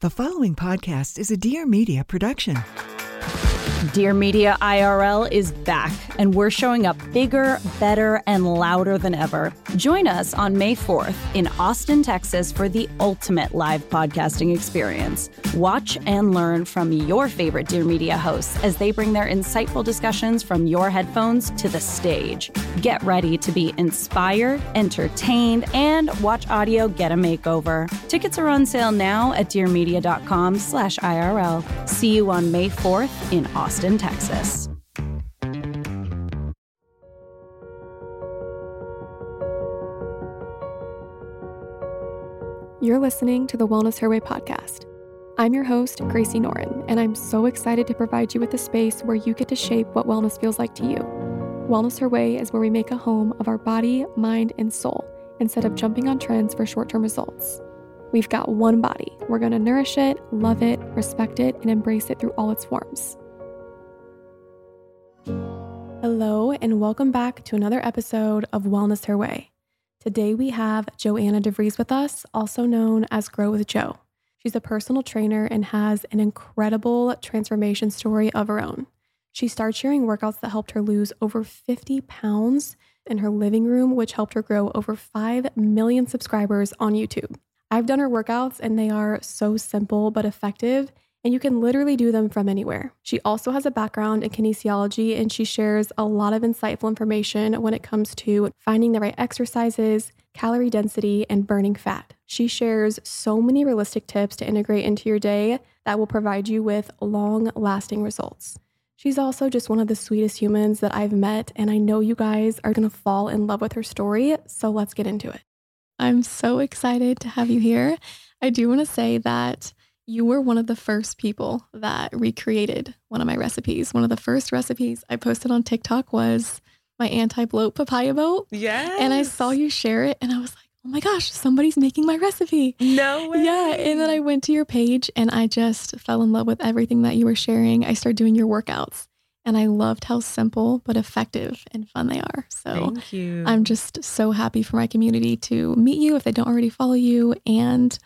The following podcast is a Dear Media production. Dear Media IRL is back, and we're showing up bigger, better, and louder than ever. Join us on May 4th in Austin, Texas for the ultimate live podcasting experience. Watch and learn from your favorite Dear Media hosts as they bring their insightful discussions from your headphones to the stage. Get ready to be inspired, entertained, and watch audio get a makeover. Tickets are on sale now at dearmedia.com slash IRL. See you on May 4th in Austin. Texas. You're listening to the Wellness Her Way podcast. I'm your host, Gracie Norton, and I'm so excited to provide you with a space where you get to shape what wellness feels like to you. Wellness Her Way is where we make a home of our body, mind, and soul instead of jumping on trends for short term results. We've got one body. We're going to nourish it, love it, respect it, and embrace it through all its forms. Hello, and welcome back to another episode of Wellness Her Way. Today we have Johanna Devries with us, also known as Grow with Jo. She's a personal trainer and has an incredible transformation story of her own. She started sharing workouts that helped her lose over 50 pounds in her living room, which helped her grow over 5 million subscribers on YouTube. I've done her workouts and they are so simple but effective and you can literally do them from anywhere. She also has a background in kinesiology and she shares a lot of insightful information when it comes to finding the right exercises, calorie density, and burning fat. She shares so many realistic tips to integrate into your day that will provide you with long lasting results. She's also just one of the sweetest humans that I've met, and I know you guys are gonna fall in love with her story. So let's get into it. I'm so excited to have you here. I do wanna say that you were one of the first people that recreated one of my recipes. One of the first recipes I posted on TikTok was my anti bloat papaya boat. Yeah. And I saw you share it and I was like, oh my gosh, somebody's making my recipe. No way. Yeah. And then I went to your page and I just fell in love with everything that you were sharing. I started doing your workouts and I loved how simple but effective and fun they are. So Thank you. I'm just so happy for my community to meet you if they don't already follow you. And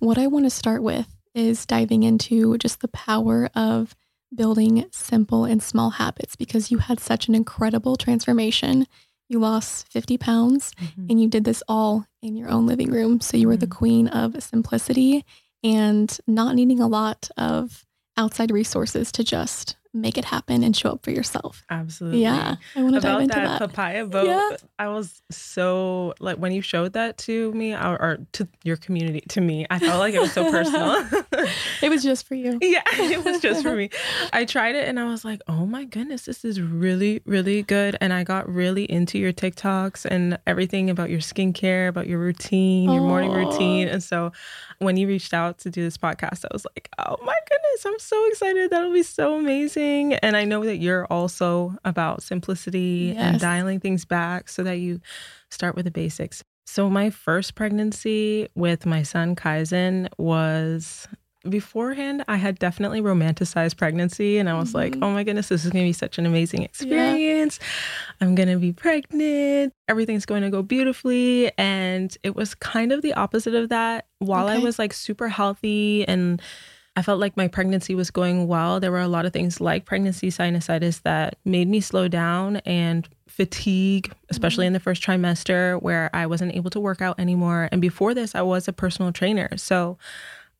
what I want to start with is diving into just the power of building simple and small habits because you had such an incredible transformation. You lost 50 pounds mm-hmm. and you did this all in your own living room. So you were mm-hmm. the queen of simplicity and not needing a lot of outside resources to just make it happen and show up for yourself. Absolutely. Yeah. I want to dive into that, that. papaya boat. Yeah. I was so like when you showed that to me or, or, to your community, to me, I felt like it was so personal. it was just for you. Yeah, it was just for me. I tried it and I was like, oh my goodness, this is really, really good. And I got really into your TikToks and everything about your skincare, about your routine, your Aww. morning routine. And so when you reached out to do this podcast, I was like, oh my goodness, I'm so excited. That'll be so amazing. And I know that you're also about simplicity yes. and dialing things back so that you start with the basics. So, my first pregnancy with my son Kaizen was beforehand, I had definitely romanticized pregnancy and I was mm-hmm. like, oh my goodness, this is going to be such an amazing experience. Yeah. I'm going to be pregnant. Everything's going to go beautifully. And it was kind of the opposite of that. While okay. I was like super healthy and I felt like my pregnancy was going well, there were a lot of things like pregnancy sinusitis that made me slow down and fatigue, especially mm-hmm. in the first trimester where I wasn't able to work out anymore. And before this, I was a personal trainer. So,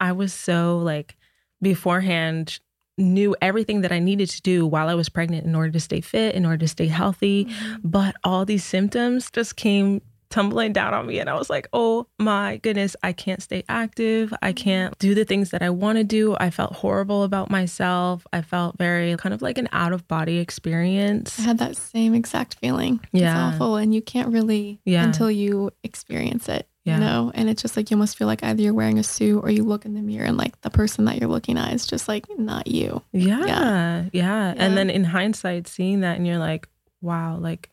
I was so like beforehand knew everything that I needed to do while I was pregnant in order to stay fit, in order to stay healthy. Mm-hmm. But all these symptoms just came tumbling down on me. And I was like, oh my goodness, I can't stay active. I mm-hmm. can't do the things that I want to do. I felt horrible about myself. I felt very kind of like an out of body experience. I had that same exact feeling. Yeah. It's awful. And you can't really yeah. until you experience it. Yeah. You know, and it's just like you almost feel like either you're wearing a suit or you look in the mirror and like the person that you're looking at is just like not you. Yeah. Yeah. yeah. And then in hindsight, seeing that and you're like, wow, like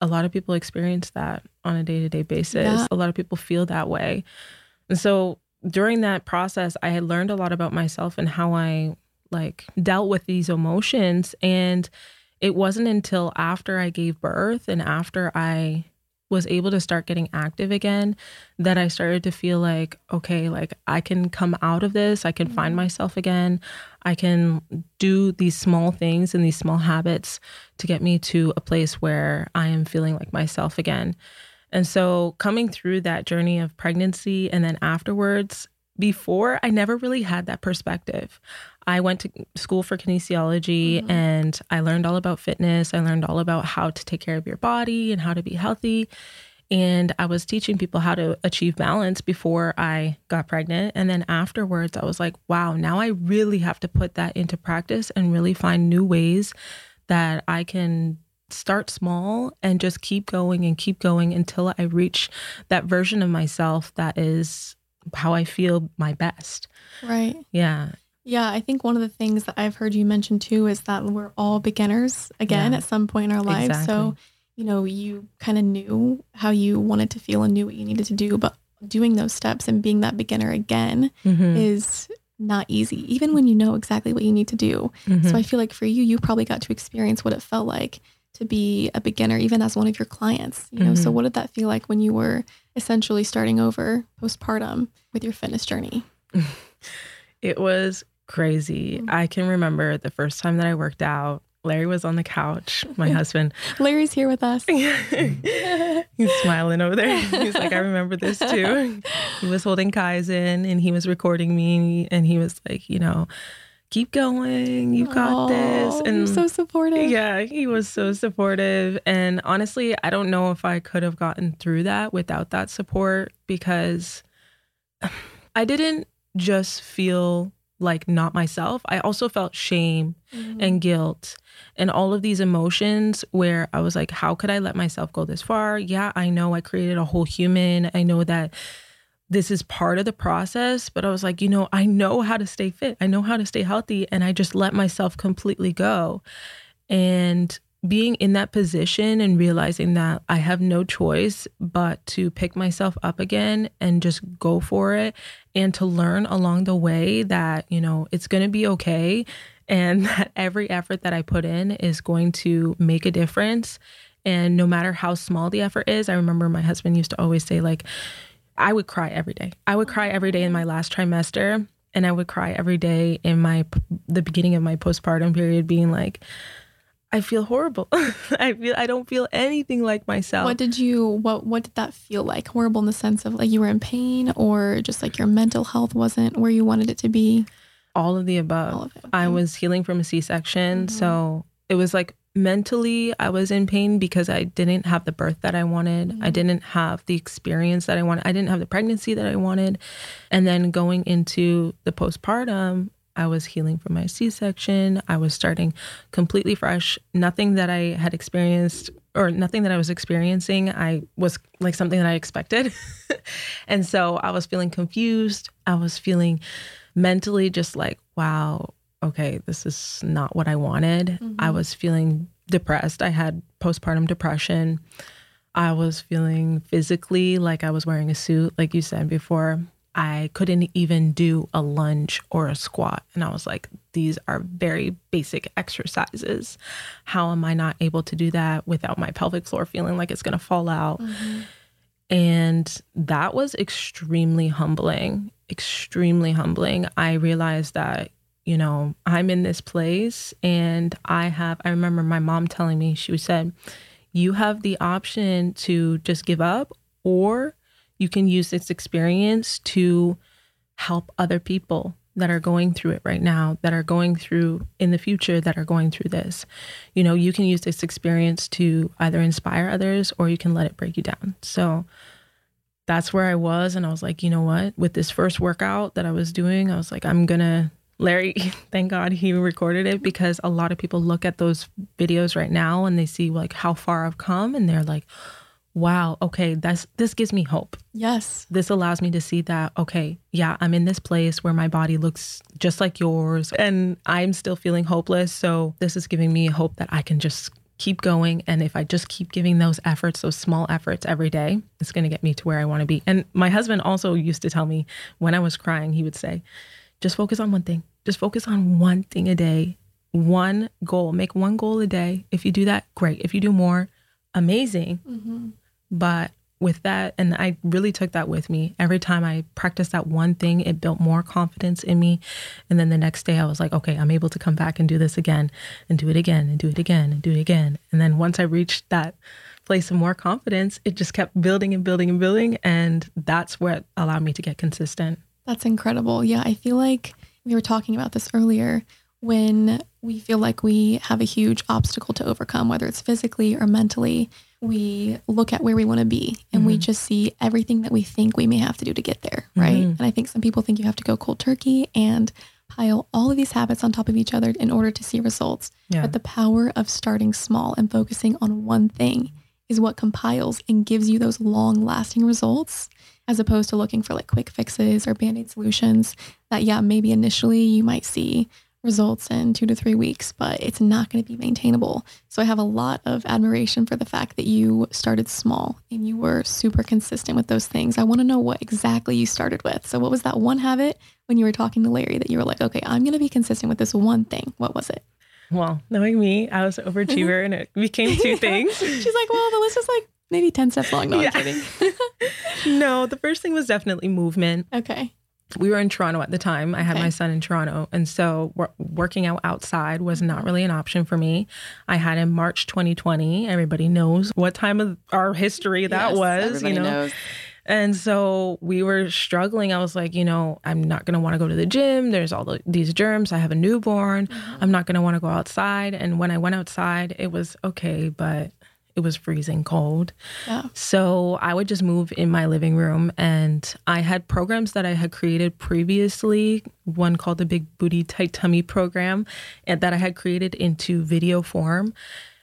a lot of people experience that on a day to day basis. Yeah. A lot of people feel that way. And so during that process, I had learned a lot about myself and how I like dealt with these emotions. And it wasn't until after I gave birth and after I was able to start getting active again that I started to feel like, okay, like I can come out of this, I can find mm-hmm. myself again. I can do these small things and these small habits to get me to a place where I am feeling like myself again. And so coming through that journey of pregnancy and then afterwards, before I never really had that perspective. I went to school for kinesiology mm-hmm. and I learned all about fitness. I learned all about how to take care of your body and how to be healthy. And I was teaching people how to achieve balance before I got pregnant. And then afterwards, I was like, wow, now I really have to put that into practice and really find new ways that I can start small and just keep going and keep going until I reach that version of myself that is how I feel my best. Right. Yeah. Yeah, I think one of the things that I've heard you mention too is that we're all beginners again yeah. at some point in our lives. Exactly. So, you know, you kind of knew how you wanted to feel and knew what you needed to do, but doing those steps and being that beginner again mm-hmm. is not easy, even when you know exactly what you need to do. Mm-hmm. So I feel like for you, you probably got to experience what it felt like to be a beginner, even as one of your clients. You know, mm-hmm. so what did that feel like when you were essentially starting over postpartum with your fitness journey? it was crazy. Mm-hmm. I can remember the first time that I worked out. Larry was on the couch, my husband. Larry's here with us. He's smiling over there. He's like, I remember this too. He was holding Kaizen and he was recording me and he was like, you know, keep going. You got this. And so supportive. Yeah, he was so supportive. And honestly, I don't know if I could have gotten through that without that support because I didn't just feel like not myself. I also felt shame mm-hmm. and guilt and all of these emotions where I was like, how could I let myself go this far? Yeah, I know I created a whole human. I know that this is part of the process, but I was like, you know, I know how to stay fit. I know how to stay healthy. And I just let myself completely go. And being in that position and realizing that I have no choice but to pick myself up again and just go for it and to learn along the way that, you know, it's going to be okay and that every effort that I put in is going to make a difference. And no matter how small the effort is, I remember my husband used to always say, like, I would cry every day. I would cry every day in my last trimester and I would cry every day in my the beginning of my postpartum period being like I feel horrible. I feel I don't feel anything like myself. What did you what what did that feel like? Horrible in the sense of like you were in pain or just like your mental health wasn't where you wanted it to be? All of the above. Of okay. I was healing from a C-section, mm-hmm. so it was like mentally I was in pain because I didn't have the birth that I wanted. Mm-hmm. I didn't have the experience that I wanted. I didn't have the pregnancy that I wanted. And then going into the postpartum, I was healing from my C-section. I was starting completely fresh. Nothing that I had experienced or nothing that I was experiencing, I was like something that I expected. and so I was feeling confused. I was feeling mentally just like, wow, okay, this is not what I wanted. Mm-hmm. I was feeling depressed. I had postpartum depression. I was feeling physically like I was wearing a suit, like you said before. I couldn't even do a lunge or a squat. And I was like, these are very basic exercises. How am I not able to do that without my pelvic floor feeling like it's going to fall out? Mm-hmm. And that was extremely humbling, extremely humbling. I realized that you know, I'm in this place and I have, I remember my mom telling me, she said, you have the option to just give up or you can use this experience to help other people that are going through it right now, that are going through in the future, that are going through this. You know, you can use this experience to either inspire others or you can let it break you down. So that's where I was. And I was like, you know what? With this first workout that I was doing, I was like, I'm going to Larry, thank God he recorded it because a lot of people look at those videos right now and they see like how far I've come and they're like, wow, okay, that's this gives me hope. Yes. This allows me to see that, okay, yeah, I'm in this place where my body looks just like yours and I'm still feeling hopeless. So this is giving me hope that I can just keep going. And if I just keep giving those efforts, those small efforts every day, it's going to get me to where I want to be. And my husband also used to tell me when I was crying, he would say, just focus on one thing. Just focus on one thing a day, one goal. Make one goal a day. If you do that, great. If you do more, amazing. Mm-hmm. But with that, and I really took that with me. Every time I practiced that one thing, it built more confidence in me. And then the next day, I was like, okay, I'm able to come back and do this again, and do it again, and do it again, and do it again. And then once I reached that place of more confidence, it just kept building and building and building. And that's what allowed me to get consistent. That's incredible. Yeah, I feel like we were talking about this earlier when we feel like we have a huge obstacle to overcome, whether it's physically or mentally, we look at where we want to be and mm-hmm. we just see everything that we think we may have to do to get there, right? Mm-hmm. And I think some people think you have to go cold turkey and pile all of these habits on top of each other in order to see results. Yeah. But the power of starting small and focusing on one thing is what compiles and gives you those long lasting results as opposed to looking for like quick fixes or band aid solutions that, yeah, maybe initially you might see results in two to three weeks, but it's not going to be maintainable. So I have a lot of admiration for the fact that you started small and you were super consistent with those things. I want to know what exactly you started with. So, what was that one habit when you were talking to Larry that you were like, okay, I'm going to be consistent with this one thing? What was it? Well, knowing me, I was an overachiever and it became two things. She's like, well, the list is like maybe 10 steps long. No, yeah. I'm kidding. no, the first thing was definitely movement. Okay. We were in Toronto at the time. I had okay. my son in Toronto. And so working out outside was not really an option for me. I had in March 2020. Everybody knows what time of our history that yes, was, you know. Knows. And so we were struggling. I was like, you know, I'm not going to want to go to the gym. There's all the, these germs. I have a newborn. Mm-hmm. I'm not going to want to go outside. And when I went outside, it was okay, but it was freezing cold. Yeah. So I would just move in my living room and I had programs that I had created previously, one called the Big Booty Tight Tummy program and that I had created into video form.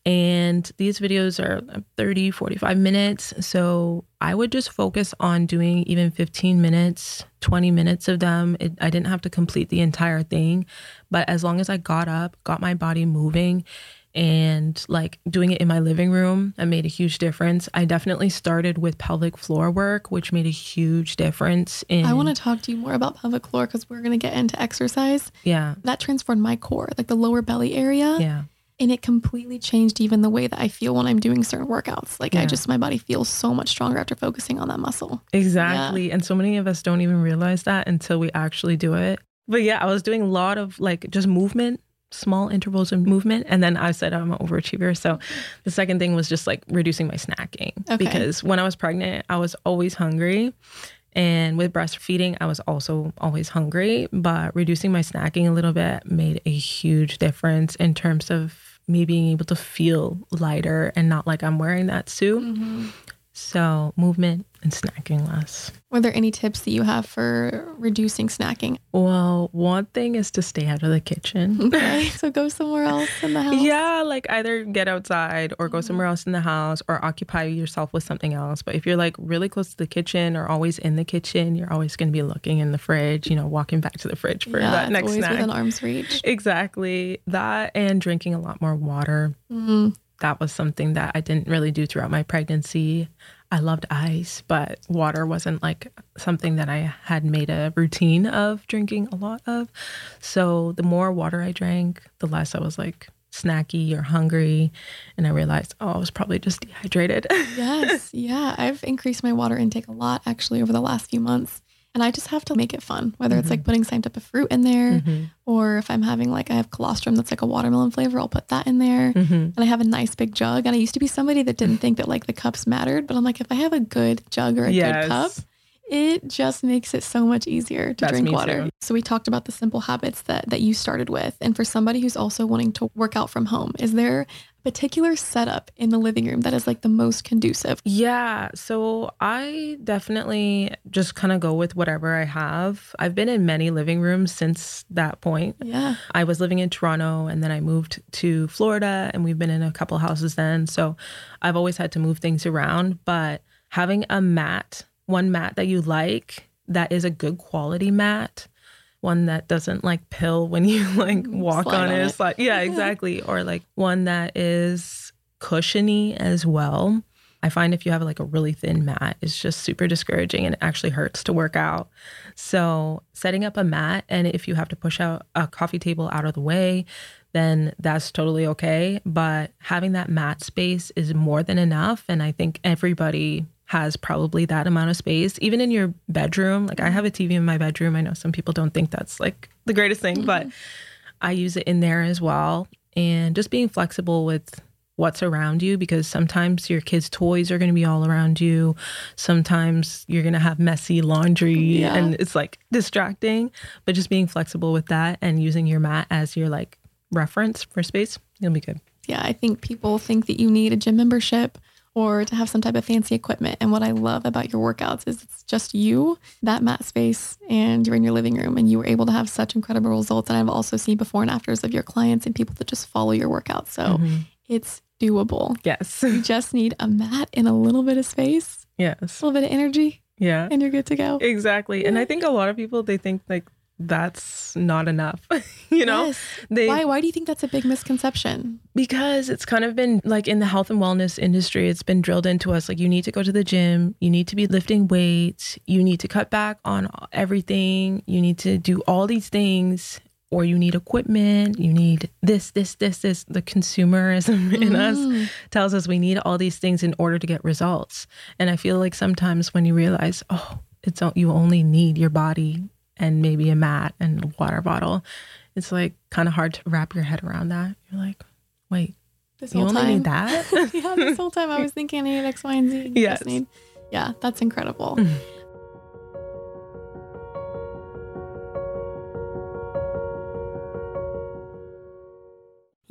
And these videos are 30, 45 minutes. So I would just focus on doing even 15 minutes, 20 minutes of them. It, I didn't have to complete the entire thing. But as long as I got up, got my body moving, and like doing it in my living room, it made a huge difference. I definitely started with pelvic floor work, which made a huge difference. In I want to talk to you more about pelvic floor because we're going to get into exercise. Yeah. That transformed my core, like the lower belly area. Yeah and it completely changed even the way that I feel when I'm doing certain workouts. Like yeah. I just my body feels so much stronger after focusing on that muscle. Exactly. Yeah. And so many of us don't even realize that until we actually do it. But yeah, I was doing a lot of like just movement, small intervals of movement. And then I said I'm an overachiever. So the second thing was just like reducing my snacking. Okay. Because when I was pregnant, I was always hungry. And with breastfeeding, I was also always hungry, but reducing my snacking a little bit made a huge difference in terms of me being able to feel lighter and not like I'm wearing that suit. Mm-hmm. So, movement and snacking less. Were there any tips that you have for reducing snacking? Well, one thing is to stay out of the kitchen. Okay. so go somewhere else in the house. Yeah, like either get outside or go mm-hmm. somewhere else in the house or occupy yourself with something else. But if you're like really close to the kitchen or always in the kitchen, you're always going to be looking in the fridge, you know, walking back to the fridge for yeah, that next always snack. within arm's reach. Exactly. That and drinking a lot more water. Mm-hmm that was something that I didn't really do throughout my pregnancy. I loved ice, but water wasn't like something that I had made a routine of drinking a lot of. So the more water I drank, the less I was like snacky or hungry. And I realized, oh, I was probably just dehydrated. yes. Yeah. I've increased my water intake a lot actually over the last few months. And I just have to make it fun, whether mm-hmm. it's like mm-hmm. putting some type of fruit in there, mm-hmm. or if I'm having like, I have colostrum that's like a watermelon flavor, I'll put that in there. Mm-hmm. And I have a nice big jug. And I used to be somebody that didn't think that like the cups mattered, but I'm like, if I have a good jug or a yes. good cup, it just makes it so much easier to That's drink water. Too. So we talked about the simple habits that that you started with. And for somebody who's also wanting to work out from home, is there particular setup in the living room that is like the most conducive? Yeah. So I definitely just kind of go with whatever I have. I've been in many living rooms since that point. Yeah. I was living in Toronto and then I moved to Florida and we've been in a couple houses then. So I've always had to move things around, but having a mat one mat that you like that is a good quality mat one that doesn't like pill when you like mm, walk Slide on, it. it. Like, yeah, exactly. or like one that is cushiony as well. I find if you have like a really thin mat, it's just super discouraging and it actually hurts to work out. So, setting up a mat, and if you have to push out a coffee table out of the way, then that's totally okay. But having that mat space is more than enough. And I think everybody has probably that amount of space, even in your bedroom. Like I have a TV in my bedroom. I know some people don't think that's like the greatest thing, mm-hmm. but I use it in there as well. And just being flexible with what's around you because sometimes your kids' toys are going to be all around you. Sometimes you're going to have messy laundry yeah. and it's like distracting. But just being flexible with that and using your mat as your like reference for space, it'll be good. Yeah, I think people think that you need a gym membership or to have some type of fancy equipment. And what I love about your workouts is it's just you, that mat space, and you're in your living room and you were able to have such incredible results. And I've also seen before and afters of your clients and people that just follow your workouts. So mm-hmm. it's doable. Yes. You just need a mat and a little bit of space. Yes. A little bit of energy. Yeah. And you're good to go. Exactly. And I think a lot of people they think like that's not enough. you know? Yes. They, why why do you think that's a big misconception? Because it's kind of been like in the health and wellness industry, it's been drilled into us like you need to go to the gym, you need to be lifting weights, you need to cut back on everything, you need to do all these things or you need equipment, you need this, this, this, this. The consumerism mm. in us mm. tells us we need all these things in order to get results. And I feel like sometimes when you realize, oh, it's you only need your body and maybe a mat and a water bottle, it's like kind of hard to wrap your head around that. You're like, wait, this you only time, need that? yeah, this whole time I was thinking I need X, Y, and Z. Yes. Need, yeah, that's incredible.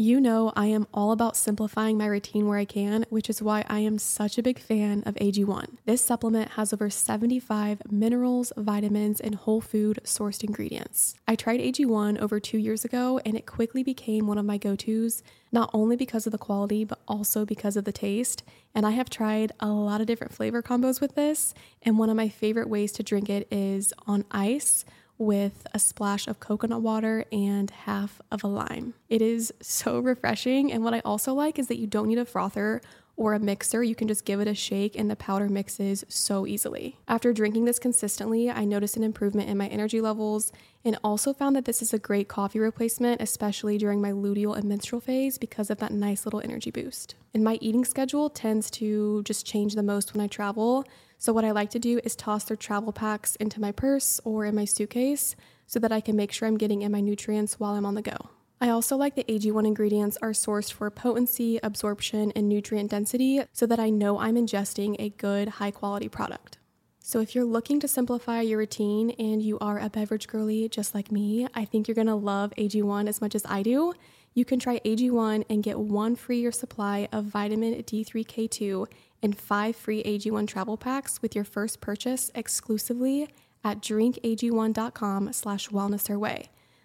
You know, I am all about simplifying my routine where I can, which is why I am such a big fan of AG1. This supplement has over 75 minerals, vitamins, and whole food sourced ingredients. I tried AG1 over two years ago, and it quickly became one of my go tos, not only because of the quality, but also because of the taste. And I have tried a lot of different flavor combos with this, and one of my favorite ways to drink it is on ice with a splash of coconut water and half of a lime. It is so refreshing. And what I also like is that you don't need a frother or a mixer, you can just give it a shake and the powder mixes so easily. After drinking this consistently, I noticed an improvement in my energy levels and also found that this is a great coffee replacement, especially during my luteal and menstrual phase because of that nice little energy boost. And my eating schedule tends to just change the most when I travel. So, what I like to do is toss their travel packs into my purse or in my suitcase so that I can make sure I'm getting in my nutrients while I'm on the go. I also like the AG1 ingredients are sourced for potency, absorption, and nutrient density so that I know I'm ingesting a good, high quality product. So, if you're looking to simplify your routine and you are a beverage girly just like me, I think you're gonna love AG1 as much as I do. You can try AG1 and get one free year supply of vitamin D3K2 and five free AG1 travel packs with your first purchase exclusively at drinkag1.com slash wellness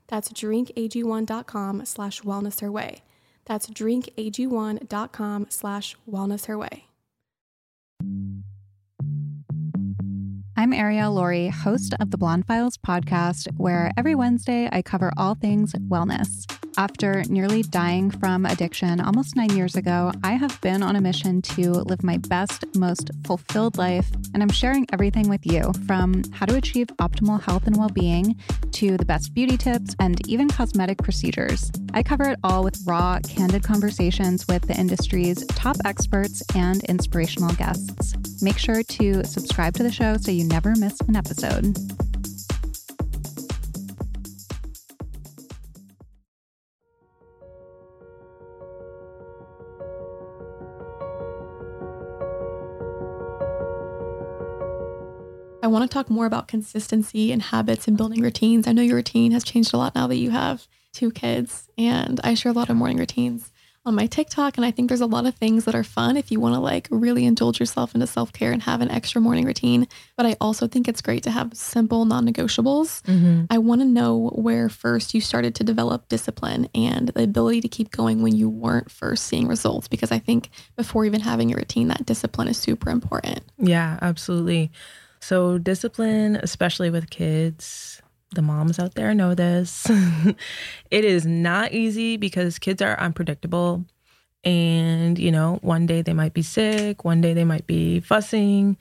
That's drinkag1.com slash wellness That's drinkag1.com slash wellness I'm Ariel Laurie, host of the Blonde Files podcast, where every Wednesday I cover all things wellness. After nearly dying from addiction almost nine years ago, I have been on a mission to live my best, most fulfilled life, and I'm sharing everything with you from how to achieve optimal health and well being to the best beauty tips and even cosmetic procedures. I cover it all with raw, candid conversations with the industry's top experts and inspirational guests. Make sure to subscribe to the show so you never miss an episode. Want to talk more about consistency and habits and building routines. I know your routine has changed a lot now that you have two kids, and I share a lot of morning routines on my TikTok. And I think there's a lot of things that are fun if you want to like really indulge yourself into self care and have an extra morning routine. But I also think it's great to have simple non negotiables. Mm-hmm. I want to know where first you started to develop discipline and the ability to keep going when you weren't first seeing results. Because I think before even having a routine, that discipline is super important. Yeah, absolutely. So, discipline, especially with kids, the moms out there know this. it is not easy because kids are unpredictable. And, you know, one day they might be sick, one day they might be fussing.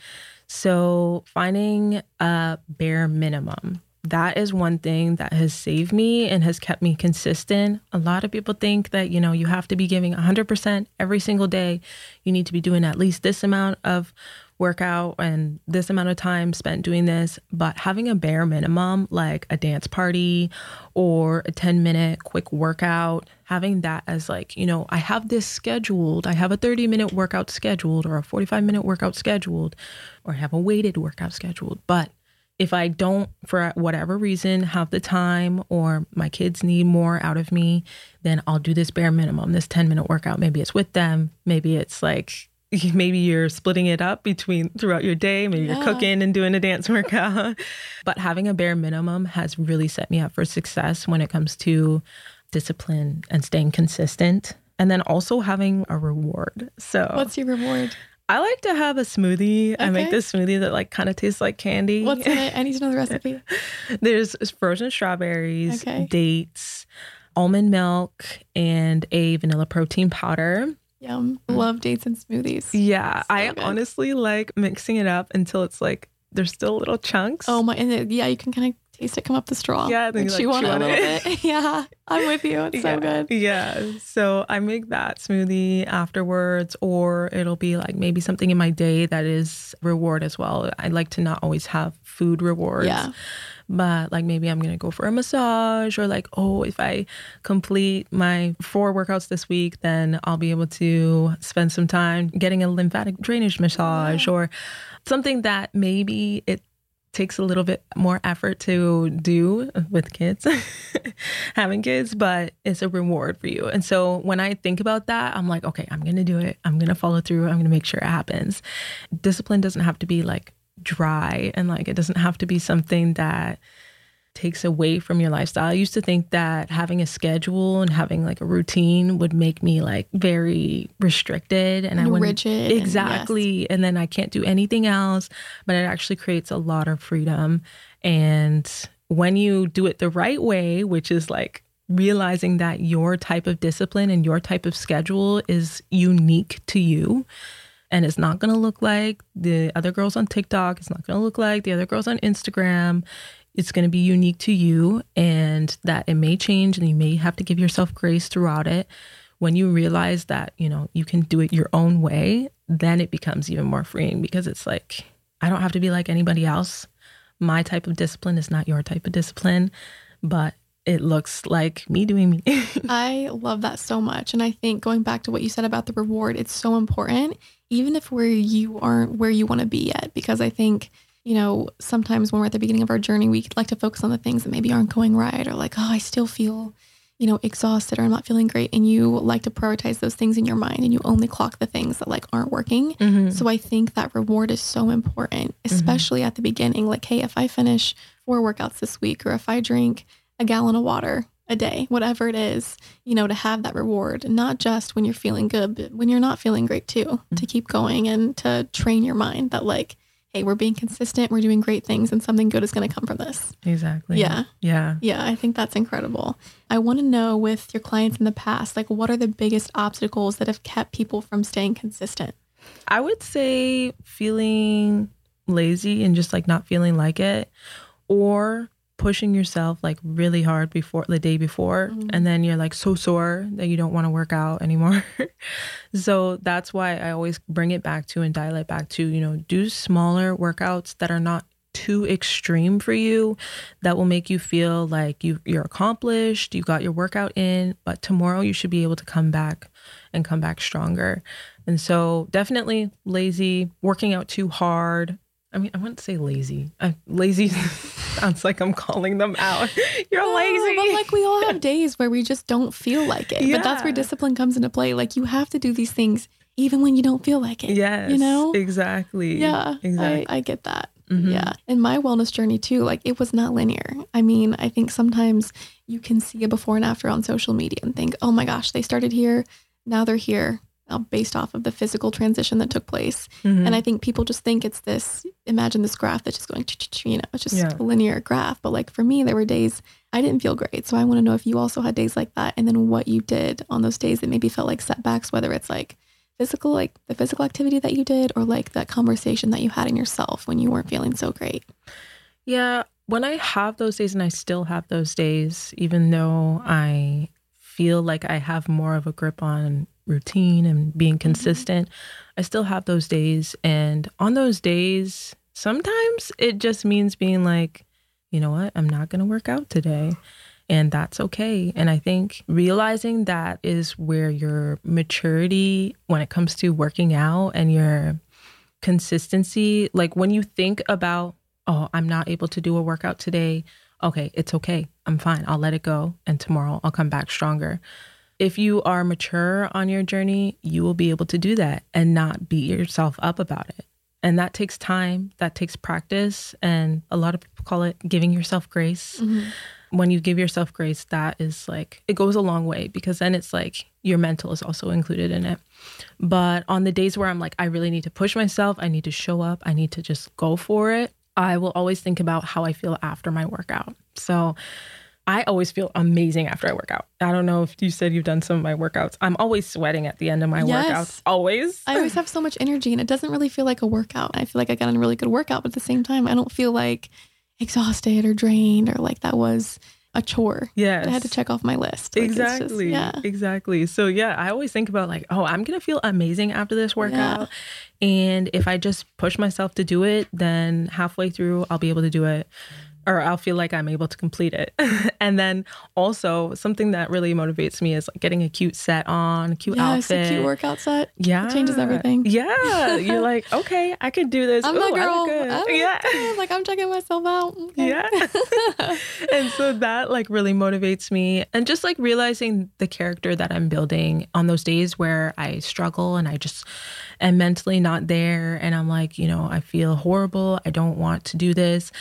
So, finding a bare minimum that is one thing that has saved me and has kept me consistent. A lot of people think that, you know, you have to be giving 100% every single day. You need to be doing at least this amount of workout and this amount of time spent doing this, but having a bare minimum like a dance party or a 10 minute quick workout, having that as like, you know, I have this scheduled, I have a 30 minute workout scheduled or a 45 minute workout scheduled, or I have a weighted workout scheduled. But if I don't, for whatever reason, have the time or my kids need more out of me, then I'll do this bare minimum, this 10 minute workout. Maybe it's with them, maybe it's like maybe you're splitting it up between throughout your day maybe yeah. you're cooking and doing a dance workout but having a bare minimum has really set me up for success when it comes to discipline and staying consistent and then also having a reward so what's your reward I like to have a smoothie. Okay. I make this smoothie that like kind of tastes like candy. What's in it? I need to know the recipe. There's frozen strawberries, okay. dates, almond milk, and a vanilla protein powder. Yum. Mm-hmm. Love dates and smoothies. Yeah. So I good. honestly like mixing it up until it's like there's still little chunks. Oh my and it, yeah, you can kind of taste it come up the straw. Yeah, I think like, chew on it a little bit. yeah. I'm with you. It's yeah, so good. Yeah. So I make that smoothie afterwards, or it'll be like maybe something in my day that is reward as well. I like to not always have food rewards. Yeah but like maybe I'm gonna go for a massage or like, oh, if I complete my four workouts this week, then I'll be able to spend some time getting a lymphatic drainage massage or something that maybe it takes a little bit more effort to do with kids, having kids, but it's a reward for you. And so when I think about that, I'm like, okay, I'm going to do it. I'm going to follow through. I'm going to make sure it happens. Discipline doesn't have to be like dry and like it doesn't have to be something that takes away from your lifestyle. I used to think that having a schedule and having like a routine would make me like very restricted and, and I wouldn't rigid. Exactly. And, yes. and then I can't do anything else, but it actually creates a lot of freedom and when you do it the right way, which is like realizing that your type of discipline and your type of schedule is unique to you, and it's not going to look like the other girls on TikTok. It's not going to look like the other girls on Instagram. It's going to be unique to you and that it may change and you may have to give yourself grace throughout it. When you realize that, you know, you can do it your own way, then it becomes even more freeing because it's like, I don't have to be like anybody else. My type of discipline is not your type of discipline, but it looks like me doing me. I love that so much. And I think going back to what you said about the reward, it's so important, even if where you aren't where you want to be yet. Because I think, you know, sometimes when we're at the beginning of our journey, we like to focus on the things that maybe aren't going right or like, oh, I still feel, you know, exhausted or I'm not feeling great. And you like to prioritize those things in your mind and you only clock the things that like aren't working. Mm-hmm. So I think that reward is so important, mm-hmm. especially mm-hmm. at the beginning. Like, hey, if I finish four workouts this week or if I drink a gallon of water a day, whatever it is, you know, to have that reward, not just when you're feeling good, but when you're not feeling great too, mm-hmm. to keep going and to train your mind that like, hey, we're being consistent, we're doing great things, and something good is going to come from this. Exactly. Yeah. Yeah. Yeah. I think that's incredible. I want to know with your clients in the past, like, what are the biggest obstacles that have kept people from staying consistent? I would say feeling lazy and just like not feeling like it, or pushing yourself like really hard before the day before mm-hmm. and then you're like so sore that you don't want to work out anymore so that's why i always bring it back to and dial it back to you know do smaller workouts that are not too extreme for you that will make you feel like you you're accomplished you got your workout in but tomorrow you should be able to come back and come back stronger and so definitely lazy working out too hard I mean, I wouldn't say lazy. Uh, lazy sounds like I'm calling them out. You're no, lazy. But like we all have days where we just don't feel like it. Yeah. But that's where discipline comes into play. Like you have to do these things even when you don't feel like it. Yes. You know? Exactly. Yeah. Exactly. I, I get that. Mm-hmm. Yeah. And my wellness journey too, like it was not linear. I mean, I think sometimes you can see a before and after on social media and think, oh my gosh, they started here. Now they're here. Uh, based off of the physical transition that took place. Mm-hmm. And I think people just think it's this, imagine this graph that's just going, you know, it's just yeah. a linear graph. But like for me, there were days I didn't feel great. So I want to know if you also had days like that and then what you did on those days that maybe felt like setbacks, whether it's like physical, like the physical activity that you did or like that conversation that you had in yourself when you weren't feeling so great. Yeah, when I have those days, and I still have those days, even though I feel like I have more of a grip on routine and being mm-hmm. consistent, I still have those days. And on those days, sometimes it just means being like, you know what, I'm not going to work out today. And that's okay. And I think realizing that is where your maturity when it comes to working out and your consistency, like when you think about, oh, I'm not able to do a workout today, okay, it's okay. I'm fine. I'll let it go. And tomorrow I'll come back stronger. If you are mature on your journey, you will be able to do that and not beat yourself up about it. And that takes time, that takes practice. And a lot of people call it giving yourself grace. Mm-hmm. When you give yourself grace, that is like, it goes a long way because then it's like your mental is also included in it. But on the days where I'm like, I really need to push myself, I need to show up, I need to just go for it, I will always think about how I feel after my workout. So I always feel amazing after I work out. I don't know if you said you've done some of my workouts. I'm always sweating at the end of my Yes. workouts. Always. I always have so much energy and it doesn't really feel like a workout. I feel like I got a really good workout, but at the same time, I don't feel like exhausted or drained or like that was a chore. Yes. I had to check off my list. Like, it's just- exactly. yeah. Exactly. So yeah, I always think about like, oh, I'm gonna feel amazing after this workout. And if I just push myself to do it, then halfway through I'll be able to do it. Or I'll feel like I'm able to complete it. and then also something that really motivates me is like getting a cute set on, a cute Yes, outfit. a cute workout set. Yeah. It changes everything. Yeah. You're like, okay, I can do this. I'm Ooh, the girl. good. I'm yeah. yeah. Like I'm checking myself out. Okay. Yeah. and so that like really motivates me. And just like realizing the character that I'm building on those days where I struggle and I just am mentally not there. And I'm like, you know, I feel horrible. I don't want to do this.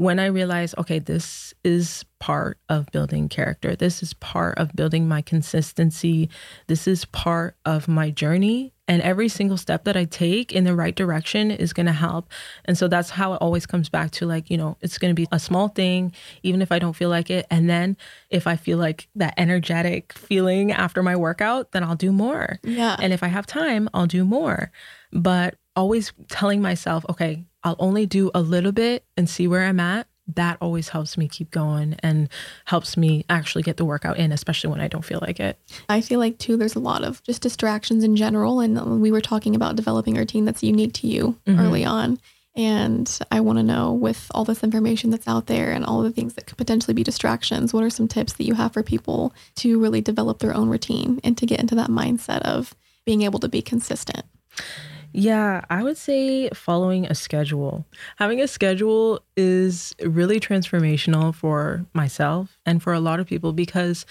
When I realize, okay, this is part of building character, this is part of building my consistency, this is part of my journey. And every single step that I take in the right direction is going to help. And so that's how it always comes back to like, you know, it's going to be a small thing, even if I don't feel like it. And then if I feel like that energetic feeling after my workout, then I'll do more. Yeah. And if I have time, I'll do more. But always telling myself, okay, I'll only do a little bit and see where I'm at. That always helps me keep going and helps me actually get the workout in, especially when I don't feel like it. I feel like too, there's a lot of just distractions in general. And we were talking about developing a routine that's unique to you Mhm. early on. And I want to know with all this information that's out there and all the things that could potentially be distractions, what are some tips that you have for people to really develop their own routine and to get into that mindset of being able to be consistent? Yeah, I would say following a schedule. Having a schedule is really transformational for myself and for a lot of people because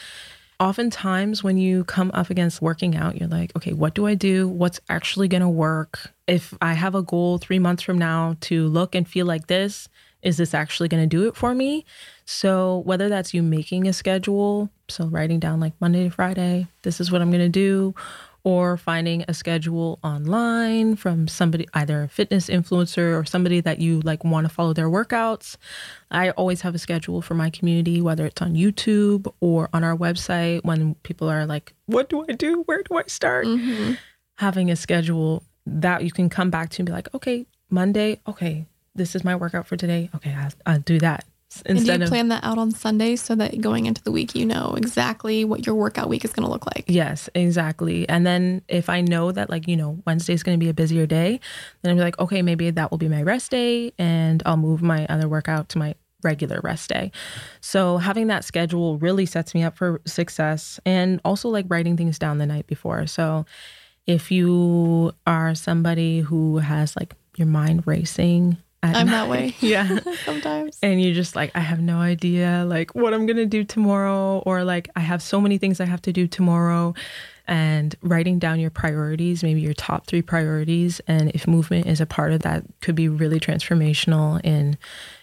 oftentimes when you come up against working out, you're like, okay, what do I do? What's actually going to work? If I have a goal three months from now to look and feel like this, is this actually going to do it for me? So, whether that's you making a schedule, so writing down like Monday to Friday, this is what I'm going to do, or finding a schedule online from somebody, either a fitness influencer or somebody that you like want to follow their workouts. I always have a schedule for my community, whether it's on YouTube or on our website when people are like, what do I do? Where do I start? Mm-hmm. Having a schedule that you can come back to and be like, okay, Monday, okay, this is my workout for today. Okay, I'll, I'll do that. And do you of plan that out on Sunday so that going into the week, you know exactly what your workout week is going to look like? Yes, exactly. And then if I know that like, you know, Wednesday is going to be a busier day, then I'm like, okay, maybe that will be my rest day and I'll move my other workout to my regular rest day. So having that schedule really sets me up for success and also like writing things down the night before. So if you are somebody who has like your mind racing I'm night, that way. Yeah Sometimes. and you're just like i have no idea like what i'm gonna do tomorrow or like i have so many things i have to do tomorrow and writing down your priorities maybe your top three priorities and if movement is a part of that could be really transformational in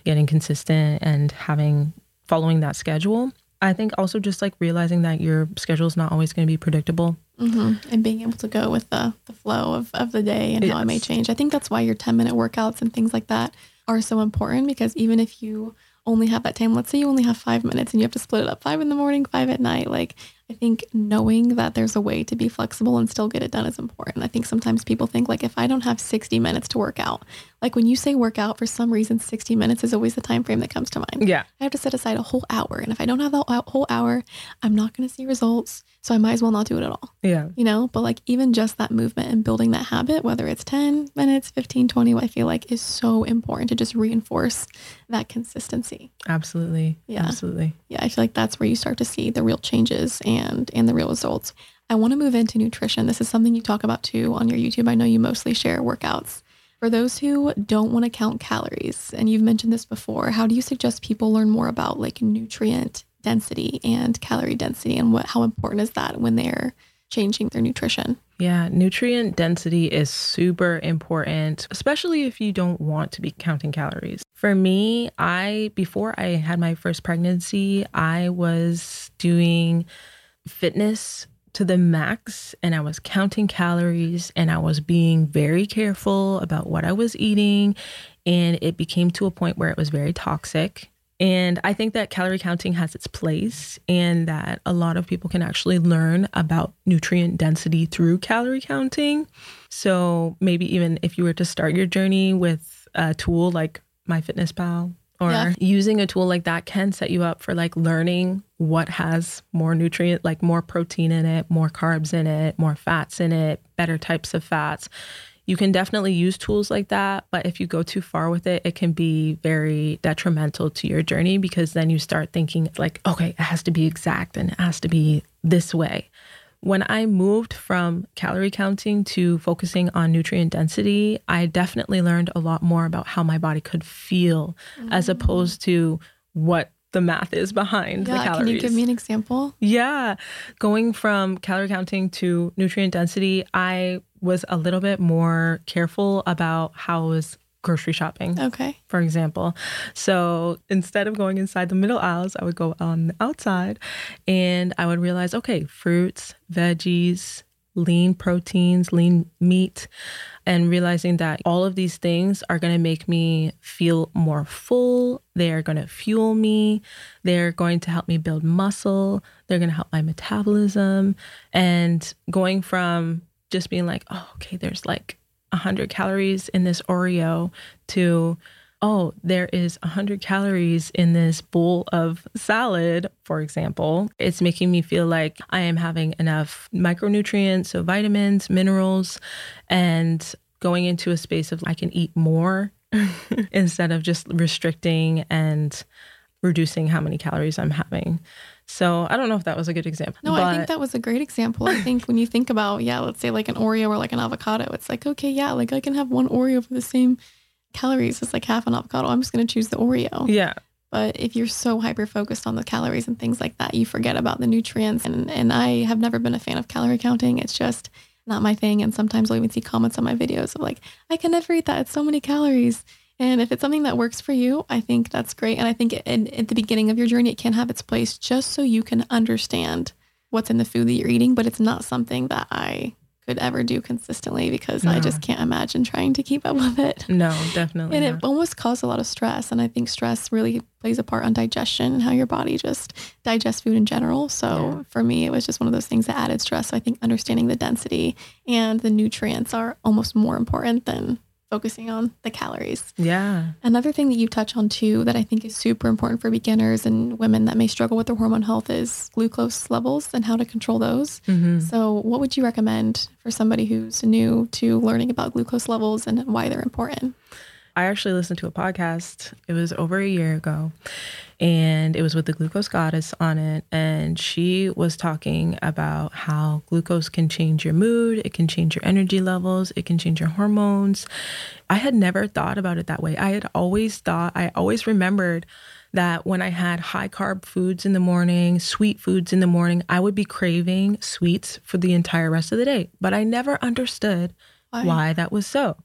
getting consistent and having following that schedule i think also just like realizing that your schedule is not always going to be predictable hmm And being able to go with the, the flow of, of the day and how it may change. I think that's why your 10 minute workouts and things like that are so important because even if you only have that time, let's say you only have five minutes and you have to split it up five in the morning, five at night. Like, I think knowing that there's a way to be flexible and still get it done is important. I think sometimes people think, like, if I don't have 60 minutes to work out, Like when you say workout, for some reason, 60 minutes is always the time frame that comes to mind. Yeah. I have to set aside a whole hour. And if I don't have that whole hour, I'm not going to see results. So I might as well not do it at all. Yeah. You know, but like even just that movement and building that habit, whether it's 10 minutes, 15, 20, I feel like is so important to just reinforce that consistency. Absolutely. Yeah. Absolutely. Yeah. I feel like that's where you start to see the real changes and and the real results. I want to move into nutrition. This is something you talk about too on your YouTube. I know you mostly share workouts. For those who don't want to count calories, and you've mentioned this before, how do you suggest people learn more about like nutrient density and calorie density and what how important is that when they're changing their nutrition? Yeah, nutrient density is super important, especially if you don't want to be counting calories. For me, I before I had my first pregnancy, I was doing fitness to the max and I was counting calories and I was being very careful about what I was eating. And it became to a point where it was very toxic. And I think that calorie counting has its place and that a lot of people can actually learn about nutrient density through calorie counting. So maybe even if you were to start your journey with a tool like MyFitnessPal or yeah. using a tool like that can set you up for like learning what has more nutrient like more protein in it more carbs in it more fats in it better types of fats you can definitely use tools like that but if you go too far with it it can be very detrimental to your journey because then you start thinking like okay it has to be exact and it has to be this way when I moved from calorie counting to focusing on nutrient density, I definitely learned a lot more about how my body could feel mm. as opposed to what the math is behind yeah, the calories. Can you give me an example? Yeah. Going from calorie counting to nutrient density, I was a little bit more careful about how I was grocery shopping. Okay. For example. So instead of going inside the middle aisles, I would go on the outside and I would realize okay, fruits, veggies, lean proteins, lean meat, and realizing that all of these things are going to make me feel more full. They are going to fuel me. They're going to help me build muscle. They're going to help my metabolism. And going from just being like, oh, okay, there's like 100 calories in this Oreo to, oh, there is 100 calories in this bowl of salad, for example. It's making me feel like I am having enough micronutrients, so vitamins, minerals, and going into a space of I can eat more instead of just restricting and reducing how many calories I'm having. So I don't know if that was a good example. No, I think that was a great example. I think when you think about, yeah, let's say like an Oreo or like an avocado, it's like, okay, yeah, like I can have one Oreo for the same calories as like half an avocado. I'm just going to choose the Oreo. Yeah. But if you're so hyper focused on the calories and things like that, you forget about the nutrients. And, and I have never been a fan of calorie counting. It's just not my thing. And sometimes I'll even see comments on my videos of like, I can never eat that. It's so many calories. And if it's something that works for you, I think that's great. And I think in, at the beginning of your journey, it can have its place just so you can understand what's in the food that you're eating. But it's not something that I could ever do consistently because no. I just can't imagine trying to keep up with it. No, definitely. and not. it almost caused a lot of stress. And I think stress really plays a part on digestion and how your body just digests food in general. So yeah. for me, it was just one of those things that added stress. So I think understanding the density and the nutrients are almost more important than focusing on the calories. Yeah. Another thing that you touch on too that I think is super important for beginners and women that may struggle with their hormone health is glucose levels and how to control those. Mm-hmm. So, what would you recommend for somebody who's new to learning about glucose levels and why they're important? I actually listened to a podcast. It was over a year ago, and it was with the glucose goddess on it. And she was talking about how glucose can change your mood, it can change your energy levels, it can change your hormones. I had never thought about it that way. I had always thought, I always remembered that when I had high carb foods in the morning, sweet foods in the morning, I would be craving sweets for the entire rest of the day. But I never understood why, why that was so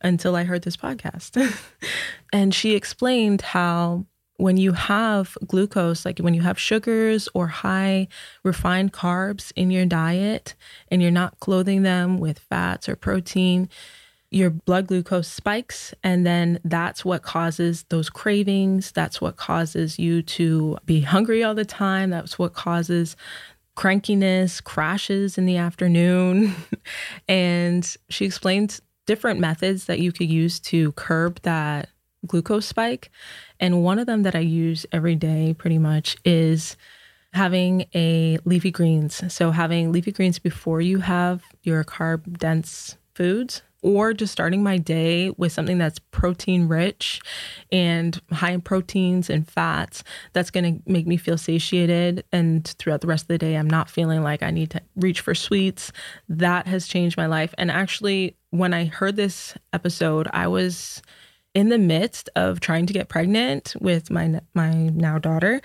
until I heard this podcast. and she explained how when you have glucose, like when you have sugars or high refined carbs in your diet and you're not clothing them with fats or protein, your blood glucose spikes. And then that's what causes those cravings. That's what causes you to be hungry all the time. That's what causes crankiness, crashes in the afternoon. and she explained different methods that you could use to curb that glucose spike. And one of them that I use every day pretty much is having a leafy greens. So having leafy greens before you have your carb dense foods or just starting my day with something that's protein rich and high in proteins and fats that's going to make me feel satiated and throughout the rest of the day I'm not feeling like I need to reach for sweets that has changed my life and actually when I heard this episode I was in the midst of trying to get pregnant with my my now daughter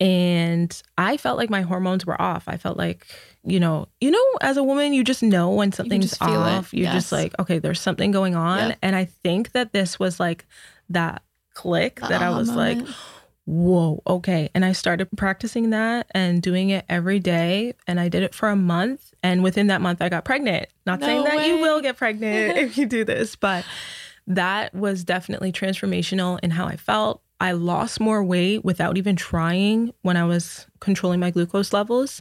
and I felt like my hormones were off. I felt like, you know, you know as a woman you just know when something's off. You're yes. just like, okay, there's something going on. Yep. And I think that this was like that click that I was moment. like whoa, okay. And I started practicing that and doing it every day. And I did it for a month. And within that month, I got pregnant. Not no saying that way. you will get pregnant if you do this, but that was definitely transformational in how I felt. I lost more weight without even trying when I was controlling my glucose levels.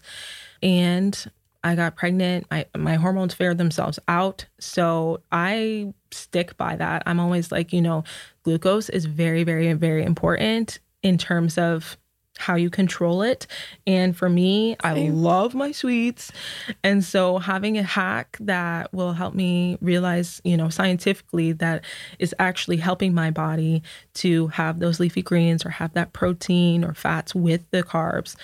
And I got pregnant. My my hormones figured themselves out. So I stick by that. I'm always like, you know, glucose is very, very, very important in terms of how you control it. And for me, I love my sweets. And so having a hack that will help me realize, you know, scientifically that is actually helping my body to have those leafy greens or have that protein or fats with the carbs.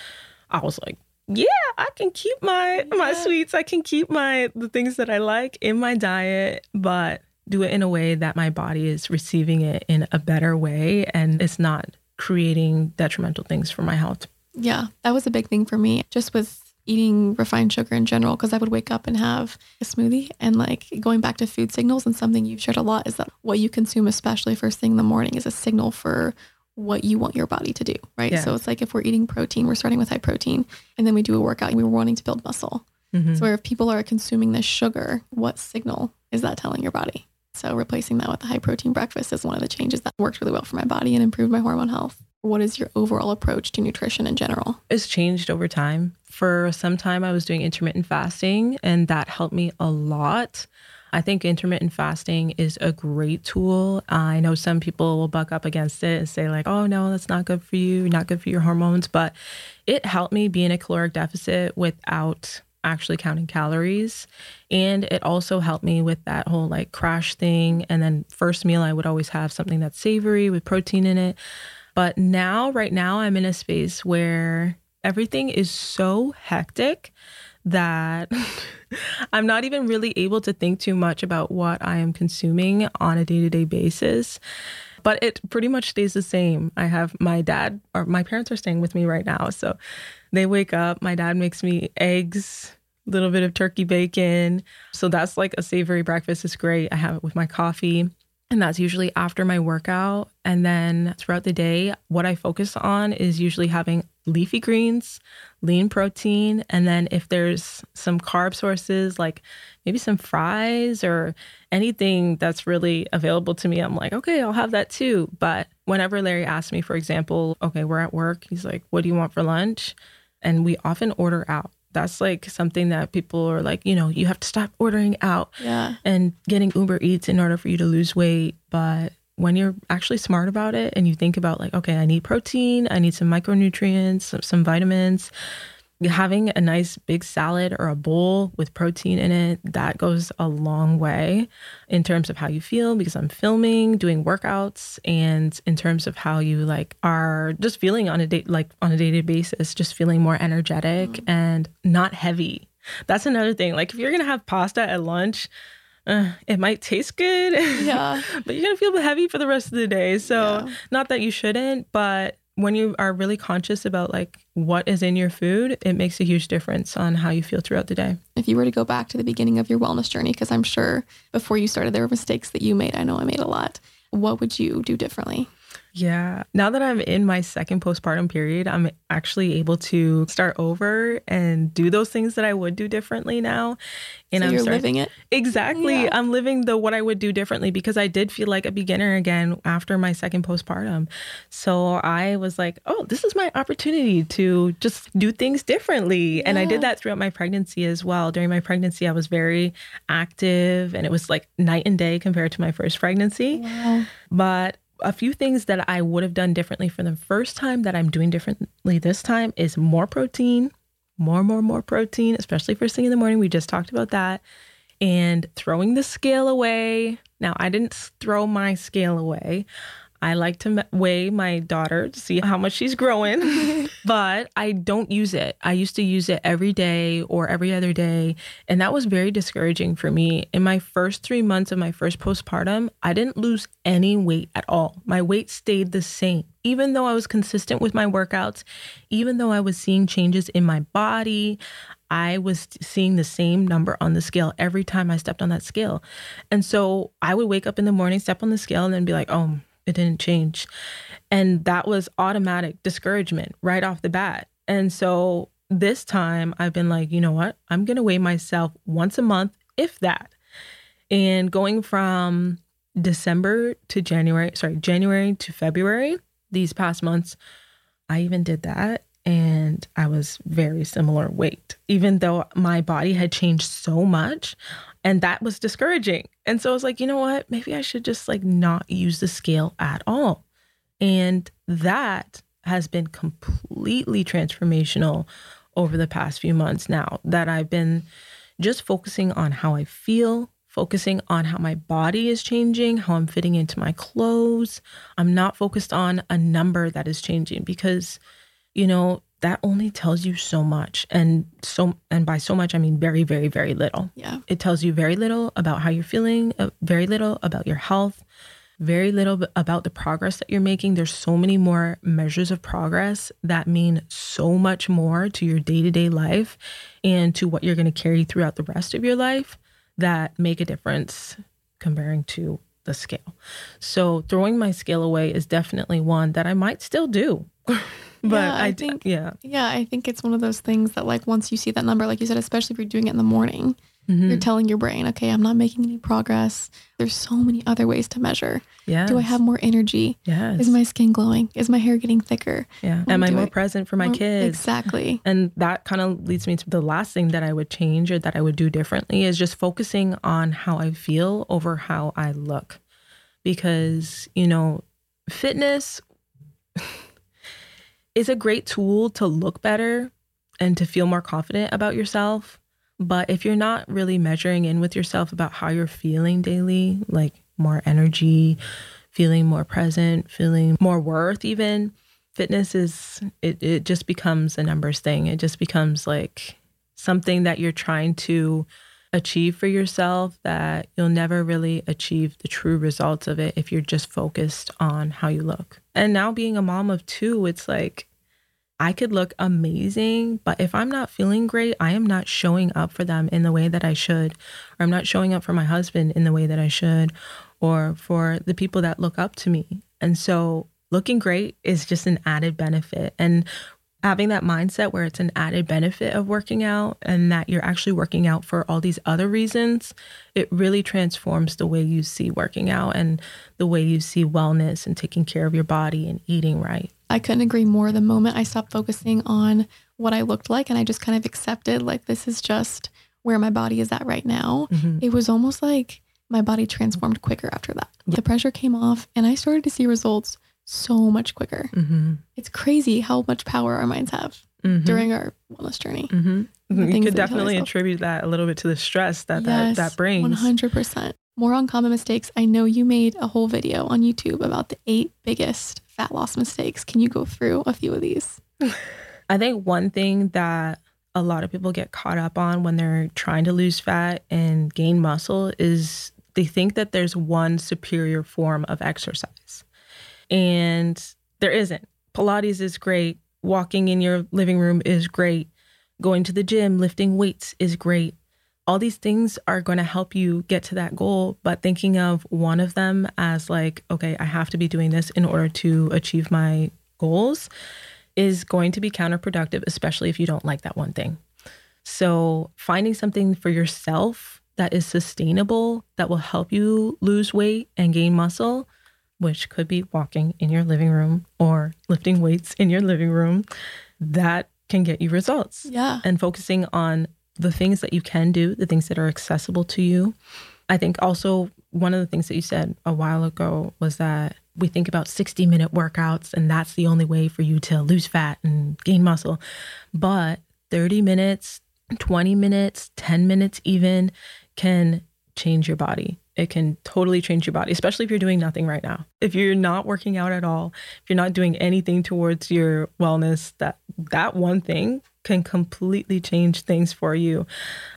I was like, yeah, I can keep my yeah. my sweets. I can keep my the things that I like in my diet, but do it in a way that my body is receiving it in a better way and it's not creating detrimental things for my health. Yeah, that was a big thing for me, just with eating refined sugar in general, because I would wake up and have a smoothie. And like going back to food signals, and something you've shared a lot is that what you consume, especially first thing in the morning, is a signal for what you want your body to do, right? Yeah. So it's like if we're eating protein, we're starting with high protein, and then we do a workout, we were wanting to build muscle. Mm-hmm. So if people are consuming this sugar, what signal is that telling your body? So replacing that with a high protein breakfast is one of the changes that worked really well for my body and improved my hormone health. What is your overall approach to nutrition in general? It's changed over time. For some time, I was doing intermittent fasting, and that helped me a lot. I think intermittent fasting is a great tool. I know some people will buck up against it and say, like, oh, no, that's not good for you, not good for your hormones. But it helped me be in a caloric deficit without actually counting calories. And it also helped me with that whole like crash thing. And then, first meal, I would always have something that's savory with protein in it. But now, right now, I'm in a space where everything is so hectic that I'm not even really able to think too much about what I am consuming on a day to day basis. But it pretty much stays the same. I have my dad, or my parents are staying with me right now. So they wake up, my dad makes me eggs, a little bit of turkey bacon. So that's like a savory breakfast. It's great. I have it with my coffee. And that's usually after my workout. And then throughout the day, what I focus on is usually having leafy greens, lean protein. And then if there's some carb sources, like maybe some fries or anything that's really available to me, I'm like, okay, I'll have that too. But whenever Larry asks me, for example, okay, we're at work, he's like, what do you want for lunch? And we often order out that's like something that people are like, you know, you have to stop ordering out yeah. and getting Uber Eats in order for you to lose weight. But when you're actually smart about it and you think about like, okay, I need protein, I need some micronutrients, some, some vitamins, having a nice big salad or a bowl with protein in it that goes a long way in terms of how you feel because i'm filming doing workouts and in terms of how you like are just feeling on a day like on a day-to-day basis just feeling more energetic mm. and not heavy that's another thing like if you're gonna have pasta at lunch uh, it might taste good yeah but you're gonna feel heavy for the rest of the day so yeah. not that you shouldn't but when you are really conscious about like what is in your food, it makes a huge difference on how you feel throughout the day. If you were to go back to the beginning of your wellness journey, because I'm sure before you started there were mistakes that you made. I know I made a lot. What would you do differently? Yeah. Now that I'm in my second postpartum period, I'm actually able to start over and do those things that I would do differently now. And so I'm you're start- living it. Exactly. Yeah. I'm living the what I would do differently because I did feel like a beginner again after my second postpartum. So I was like, oh, this is my opportunity to just do things differently. Yeah. And I did that throughout my pregnancy as well. During my pregnancy, I was very active and it was like night and day compared to my first pregnancy. Wow. But a few things that I would have done differently for the first time that I'm doing differently this time is more protein, more, more, more protein, especially first thing in the morning. We just talked about that. And throwing the scale away. Now, I didn't throw my scale away. I like to weigh my daughter to see how much she's growing, but I don't use it. I used to use it every day or every other day. And that was very discouraging for me. In my first three months of my first postpartum, I didn't lose any weight at all. My weight stayed the same. Even though I was consistent with my workouts, even though I was seeing changes in my body, I was seeing the same number on the scale every time I stepped on that scale. And so I would wake up in the morning, step on the scale, and then be like, oh, it didn't change. And that was automatic discouragement right off the bat. And so this time I've been like, you know what? I'm going to weigh myself once a month, if that. And going from December to January, sorry, January to February, these past months, I even did that and I was very similar weight, even though my body had changed so much. And that was discouraging. And so I was like, you know what? Maybe I should just like not use the scale at all. And that has been completely transformational over the past few months now that I've been just focusing on how I feel, focusing on how my body is changing, how I'm fitting into my clothes. I'm not focused on a number that is changing because, you know, that only tells you so much and so and by so much i mean very very very little. Yeah. It tells you very little about how you're feeling uh, very little about your health very little about the progress that you're making. There's so many more measures of progress that mean so much more to your day-to-day life and to what you're going to carry throughout the rest of your life that make a difference comparing to the scale. So throwing my scale away is definitely one that i might still do but yeah, I, I think yeah. yeah i think it's one of those things that like once you see that number like you said especially if you're doing it in the morning mm-hmm. you're telling your brain okay i'm not making any progress. There's so many other ways to measure. Yeah do i have more energy? Yes. is my skin glowing? Is my hair getting thicker? Yeah. Am i more I, present for my more, kids? exactly. And that kind of leads me to the last thing that i would change or that i would do differently is just focusing on how i feel over how i look. Because you know fitness is a great tool to look better and to feel more confident about yourself. But if you're not really measuring in with yourself about how you're feeling daily, like more energy, feeling more present, feeling more worth, even, fitness is, it, it just becomes a numbers thing. It just becomes like something that you're trying to achieve for yourself that you'll never really achieve the true results of it if you're just focused on how you look. And now being a mom of two, it's like I could look amazing, but if I'm not feeling great, I am not showing up for them in the way that I should, or I'm not showing up for my husband in the way that I should, or for the people that look up to me. And so looking great is just an added benefit. And having that mindset where it's an added benefit of working out and that you're actually working out for all these other reasons, it really transforms the way you see working out and the way you see wellness and taking care of your body and eating right. I couldn't agree more. The moment I stopped focusing on what I looked like and I just kind of accepted, like, this is just where my body is at right now, mm-hmm. it was almost like my body transformed quicker after that. The pressure came off and I started to see results so much quicker. Mm-hmm. It's crazy how much power our minds have mm-hmm. during our wellness journey. Mm-hmm. You could definitely attribute that a little bit to the stress that yes, that, that brings. 100%. More on common mistakes. I know you made a whole video on YouTube about the eight biggest fat loss mistakes. Can you go through a few of these? I think one thing that a lot of people get caught up on when they're trying to lose fat and gain muscle is they think that there's one superior form of exercise. And there isn't. Pilates is great. Walking in your living room is great. Going to the gym, lifting weights is great. all these things are going to help you get to that goal, but thinking of one of them as like, okay, I have to be doing this in order to achieve my goals is going to be counterproductive, especially if you don't like that one thing. So, finding something for yourself that is sustainable, that will help you lose weight and gain muscle, which could be walking in your living room or lifting weights in your living room, that can get you results. Yeah. And focusing on the things that you can do, the things that are accessible to you. I think also one of the things that you said a while ago was that we think about 60 minute workouts and that's the only way for you to lose fat and gain muscle. But 30 minutes, 20 minutes, 10 minutes even can change your body. It can totally change your body, especially if you're doing nothing right now. If you're not working out at all, if you're not doing anything towards your wellness, that that one thing can completely change things for you.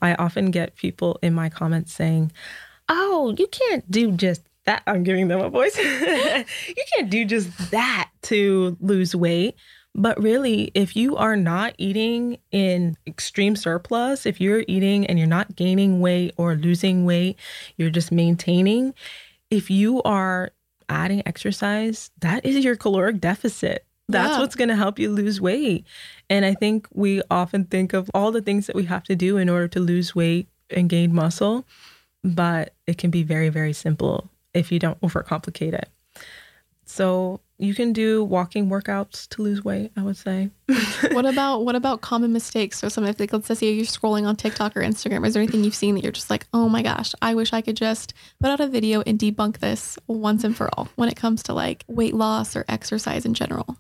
I often get people in my comments saying, "Oh, you can't do just that." I'm giving them a voice. you can't do just that to lose weight. But really, if you are not eating in extreme surplus, if you're eating and you're not gaining weight or losing weight, you're just maintaining, if you are adding exercise, that is your caloric deficit. That's Yeah. what's going to help you lose weight. And I think we often think of all the things that we have to do in order to lose weight and gain muscle, but it can be very, very simple if you don't overcomplicate it. So you can do walking workouts to lose weight, I would say. what about what about common mistakes? So something like let's say you're scrolling on TikTok or Instagram. Is there anything you've seen that you're just like, oh my gosh, I wish I could just put out a video and debunk this once and for all when it comes to like weight loss or exercise in general?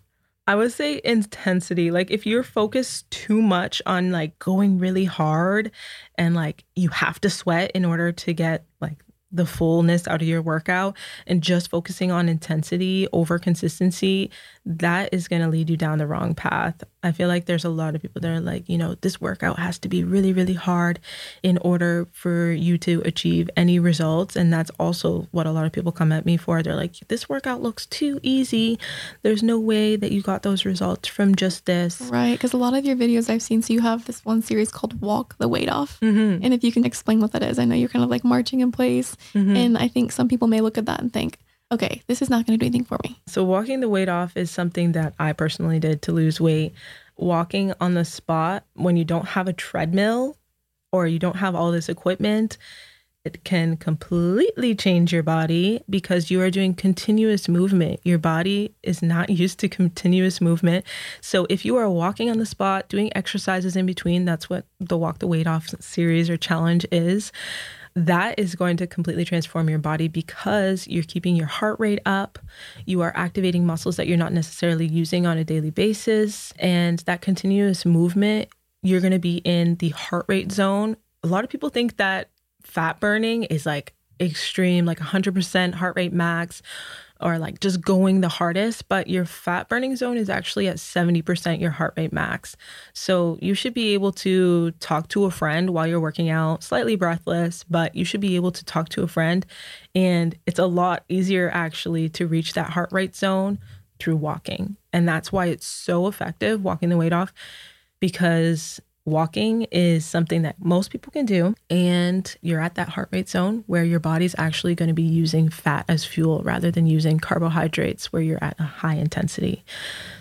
I would say intensity. Like if you're focused too much on like going really hard and like you have to sweat in order to get like the fullness out of your workout and just focusing on intensity over consistency, that is going to lead you down the wrong path. I feel like there's a lot of people that are like, you know, this workout has to be really, really hard in order for you to achieve any results. And that's also what a lot of people come at me for. They're like, this workout looks too easy. There's no way that you got those results from just this. Right, because a lot of your videos I've seen, so you have this one series called "Walk the Weight Off," Mm-hmm. and if you can explain what that is, I know you're kind of like marching in place, Mm-hmm. and I think some people may look at that and think, okay, this is not going to do anything for me. So, walking the weight off is something that I personally did to lose weight. Walking on the spot when you don't have a treadmill or you don't have all this equipment, it can completely change your body because you are doing continuous movement. Your body is not used to continuous movement. So, if you are walking on the spot, doing exercises in between, that's what the Walk the Weight Off series or challenge is that is going to completely transform your body because you're keeping your heart rate up. You are activating muscles that you're not necessarily using on a daily basis. And that continuous movement, you're going to be in the heart rate zone. A lot of people think that fat burning is like extreme, like 100% heart rate max or like just going the hardest, but your fat burning zone is actually at 70% your heart rate max. So you should be able to talk to a friend while you're working out, slightly breathless, but you should be able to talk to a friend. And it's a lot easier actually to reach that heart rate zone through walking. And that's why it's so effective walking the weight off because walking is something that most people can do and you're at that heart rate zone where your body's actually going to be using fat as fuel rather than using carbohydrates where you're at a high intensity.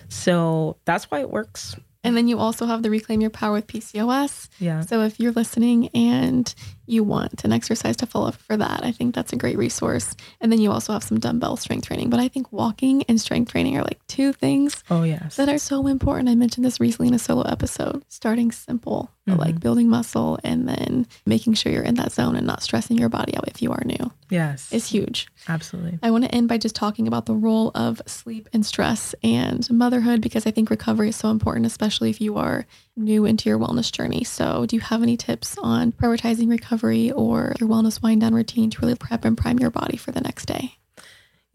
So that's why it works. And then you also have the Reclaim Your Power with PCOS. yeah. So if you're listening and you want an exercise to follow up for that, I think that's a great resource. And then you also have some dumbbell strength training. But I think walking and strength training are like two things oh yes that are so important. I mentioned this recently in a solo episode. Starting simple, but mm-hmm. like building muscle and then making sure you're in that zone and not stressing your body out if you are new yes is huge. absolutely I want to end by just talking about the role of sleep and stress and motherhood because I think recovery is so important, especially if you are new into your wellness journey. So, do you have any tips on prioritizing recovery or your wellness wind down routine to really prep and prime your body for the next day?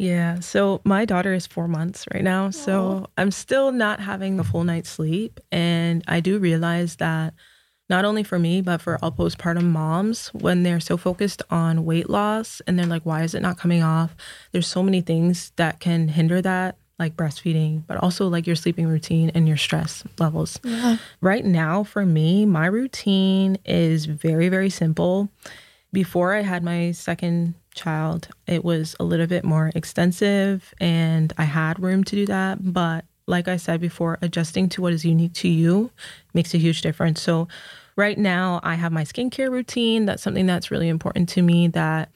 Yeah. So my daughter is four months right now. So I'm still not having a full night's sleep. And I do realize that not only for me, but for all postpartum moms, when they're so focused on weight loss and they're like, why is it not coming off? There's so many things that can hinder that. Like breastfeeding, but also like your sleeping routine and your stress levels. Yeah. Right now, for me, my routine is very, very simple. Before I had my second child, it was a little bit more extensive and I had room to do that. But like I said before, adjusting to what is unique to you makes a huge difference. So, right now, I have my skincare routine. That's something that's really important to me that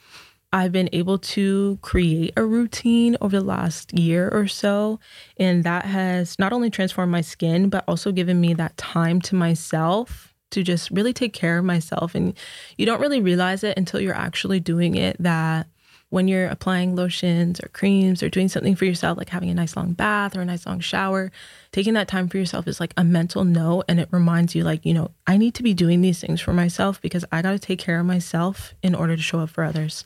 I've been able to create a routine over the last year or so. And that has not only transformed my skin, but also given me that time to myself to just really take care of myself. And you don't really realize it until you're actually doing it that when you're applying lotions or creams or doing something for yourself, like having a nice long bath or a nice long shower, taking that time for yourself is like a mental note. And it reminds you, like, you know, I need to be doing these things for myself because I got to take care of myself in order to show up for others.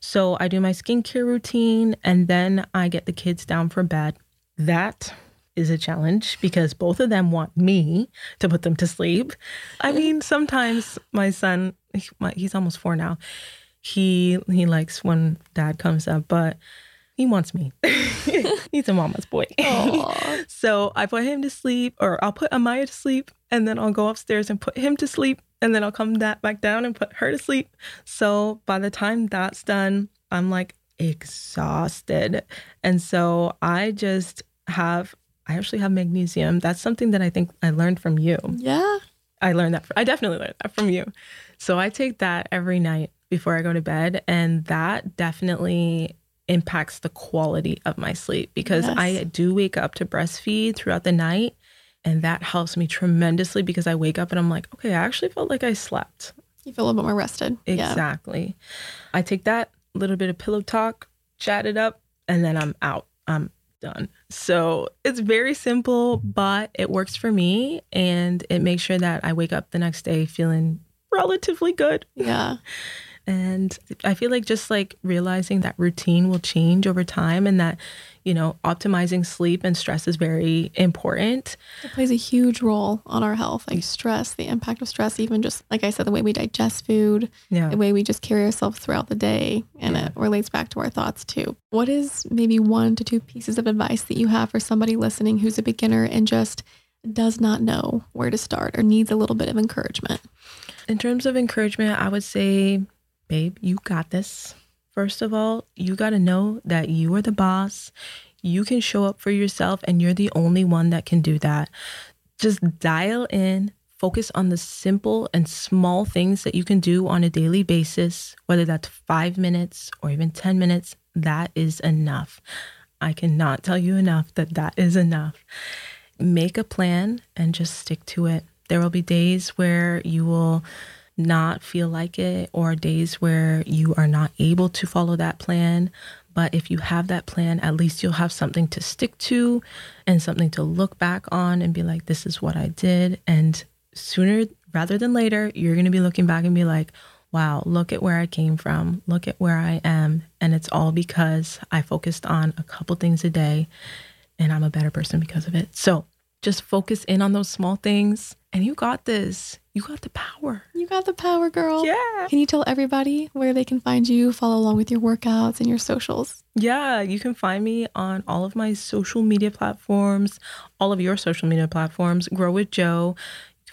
So I do my skincare routine and then I get the kids down for bed. That is a challenge because both of them want me to put them to sleep. I mean, sometimes my son, he's almost four now. He he likes when dad comes up, but he wants me. he's a mama's boy. so I put him to sleep, or I'll put Amaya to sleep, and then I'll go upstairs and put him to sleep, and then I'll come that back down and put her to sleep. So by the time that's done, I'm like exhausted. And so I just have I actually have magnesium. That's something that I think I learned from you. Yeah. I learned that. From, I definitely learned that from you. So I take that every night before I go to bed. And that definitely impacts the quality of my sleep because yes. I do wake up to breastfeed throughout the night. And that helps me tremendously because I wake up and I'm like, okay, I actually felt like I slept. You feel a little bit more rested. Exactly. Yeah. I take that little bit of pillow talk, chat it up, and then I'm out. I'm done. So it's very simple, but it works for me and it makes sure that I wake up the next day feeling relatively good. Yeah. And I feel like just like realizing that routine will change over time and that, you know, optimizing sleep and stress is very important. It plays a huge role on our health, like stress, the impact of stress, even just like I said, the way we digest food, yeah. the way we just carry ourselves throughout the day. And yeah. it relates back to our thoughts too. What is maybe one to two pieces of advice that you have for somebody listening who's a beginner and just does not know where to start or needs a little bit of encouragement? In terms of encouragement, I would say babe, you got this. First of all, you got to know that you are the boss. You can show up for yourself, and you're the only one that can do that. Just dial in, focus on the simple and small things that you can do on a daily basis, whether that's five minutes or even 10 minutes. That is enough. I cannot tell you enough that that is enough. Make a plan and just stick to it. There will be days where you will not feel like it or days where you are not able to follow that plan. But if you have that plan, at least you'll have something to stick to and something to look back on and be like, this is what I did. And sooner rather than later, you're going to be looking back and be like, wow, look at where I came from. Look at where I am. And it's all because I focused on a couple things a day and I'm a better person because of it. So just focus in on those small things and you got this. You got the power. You got the power, girl. Yeah. Can you tell everybody where they can find you, follow along with your workouts and your socials? Yeah, you can find me on all of my social media platforms, all of your social media platforms. Grow with Jo.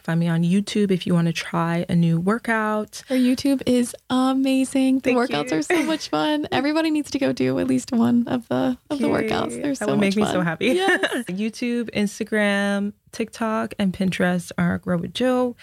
Find me on YouTube if you want to try a new workout. Her YouTube is amazing. The Thank workouts you. are so much fun. Everybody needs to go do at least one of the of Yay. the workouts. They're so that would make me so happy. Yes. YouTube, Instagram, TikTok, and Pinterest are Grow with Jo.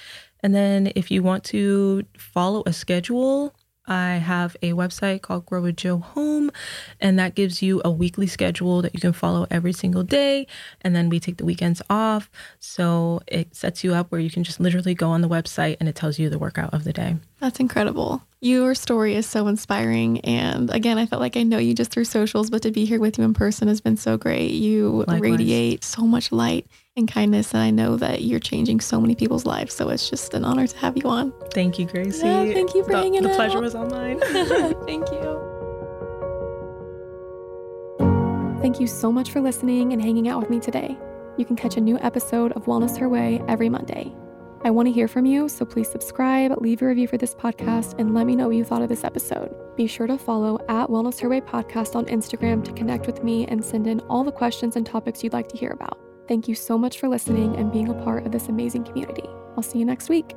And then if you want to follow a schedule, I have a website called Grow with Jo Home, and that gives you a weekly schedule that you can follow every single day. And then we take the weekends off. So it sets you up where you can just literally go on the website and it tells you the workout of the day. That's incredible. Your story is so inspiring. And again, I felt like I know you just through socials, but to be here with you in person has been so great. You Likewise. radiate so much light and kindness. And I know that you're changing so many people's lives. So it's just an honor to have you on. Thank you, Gracie. Yeah, thank you for the, hanging the out. The pleasure was all mine. thank you. Thank you so much for listening and hanging out with me today. You can catch a new episode of Wellness Her Way every Monday. I want to hear from you, so please subscribe, leave a review for this podcast, and let me know what you thought of this episode. Be sure to follow at Wellness Her Way Podcast on Instagram to connect with me and send in all the questions and topics you'd like to hear about. Thank you so much for listening and being a part of this amazing community. I'll see you next week.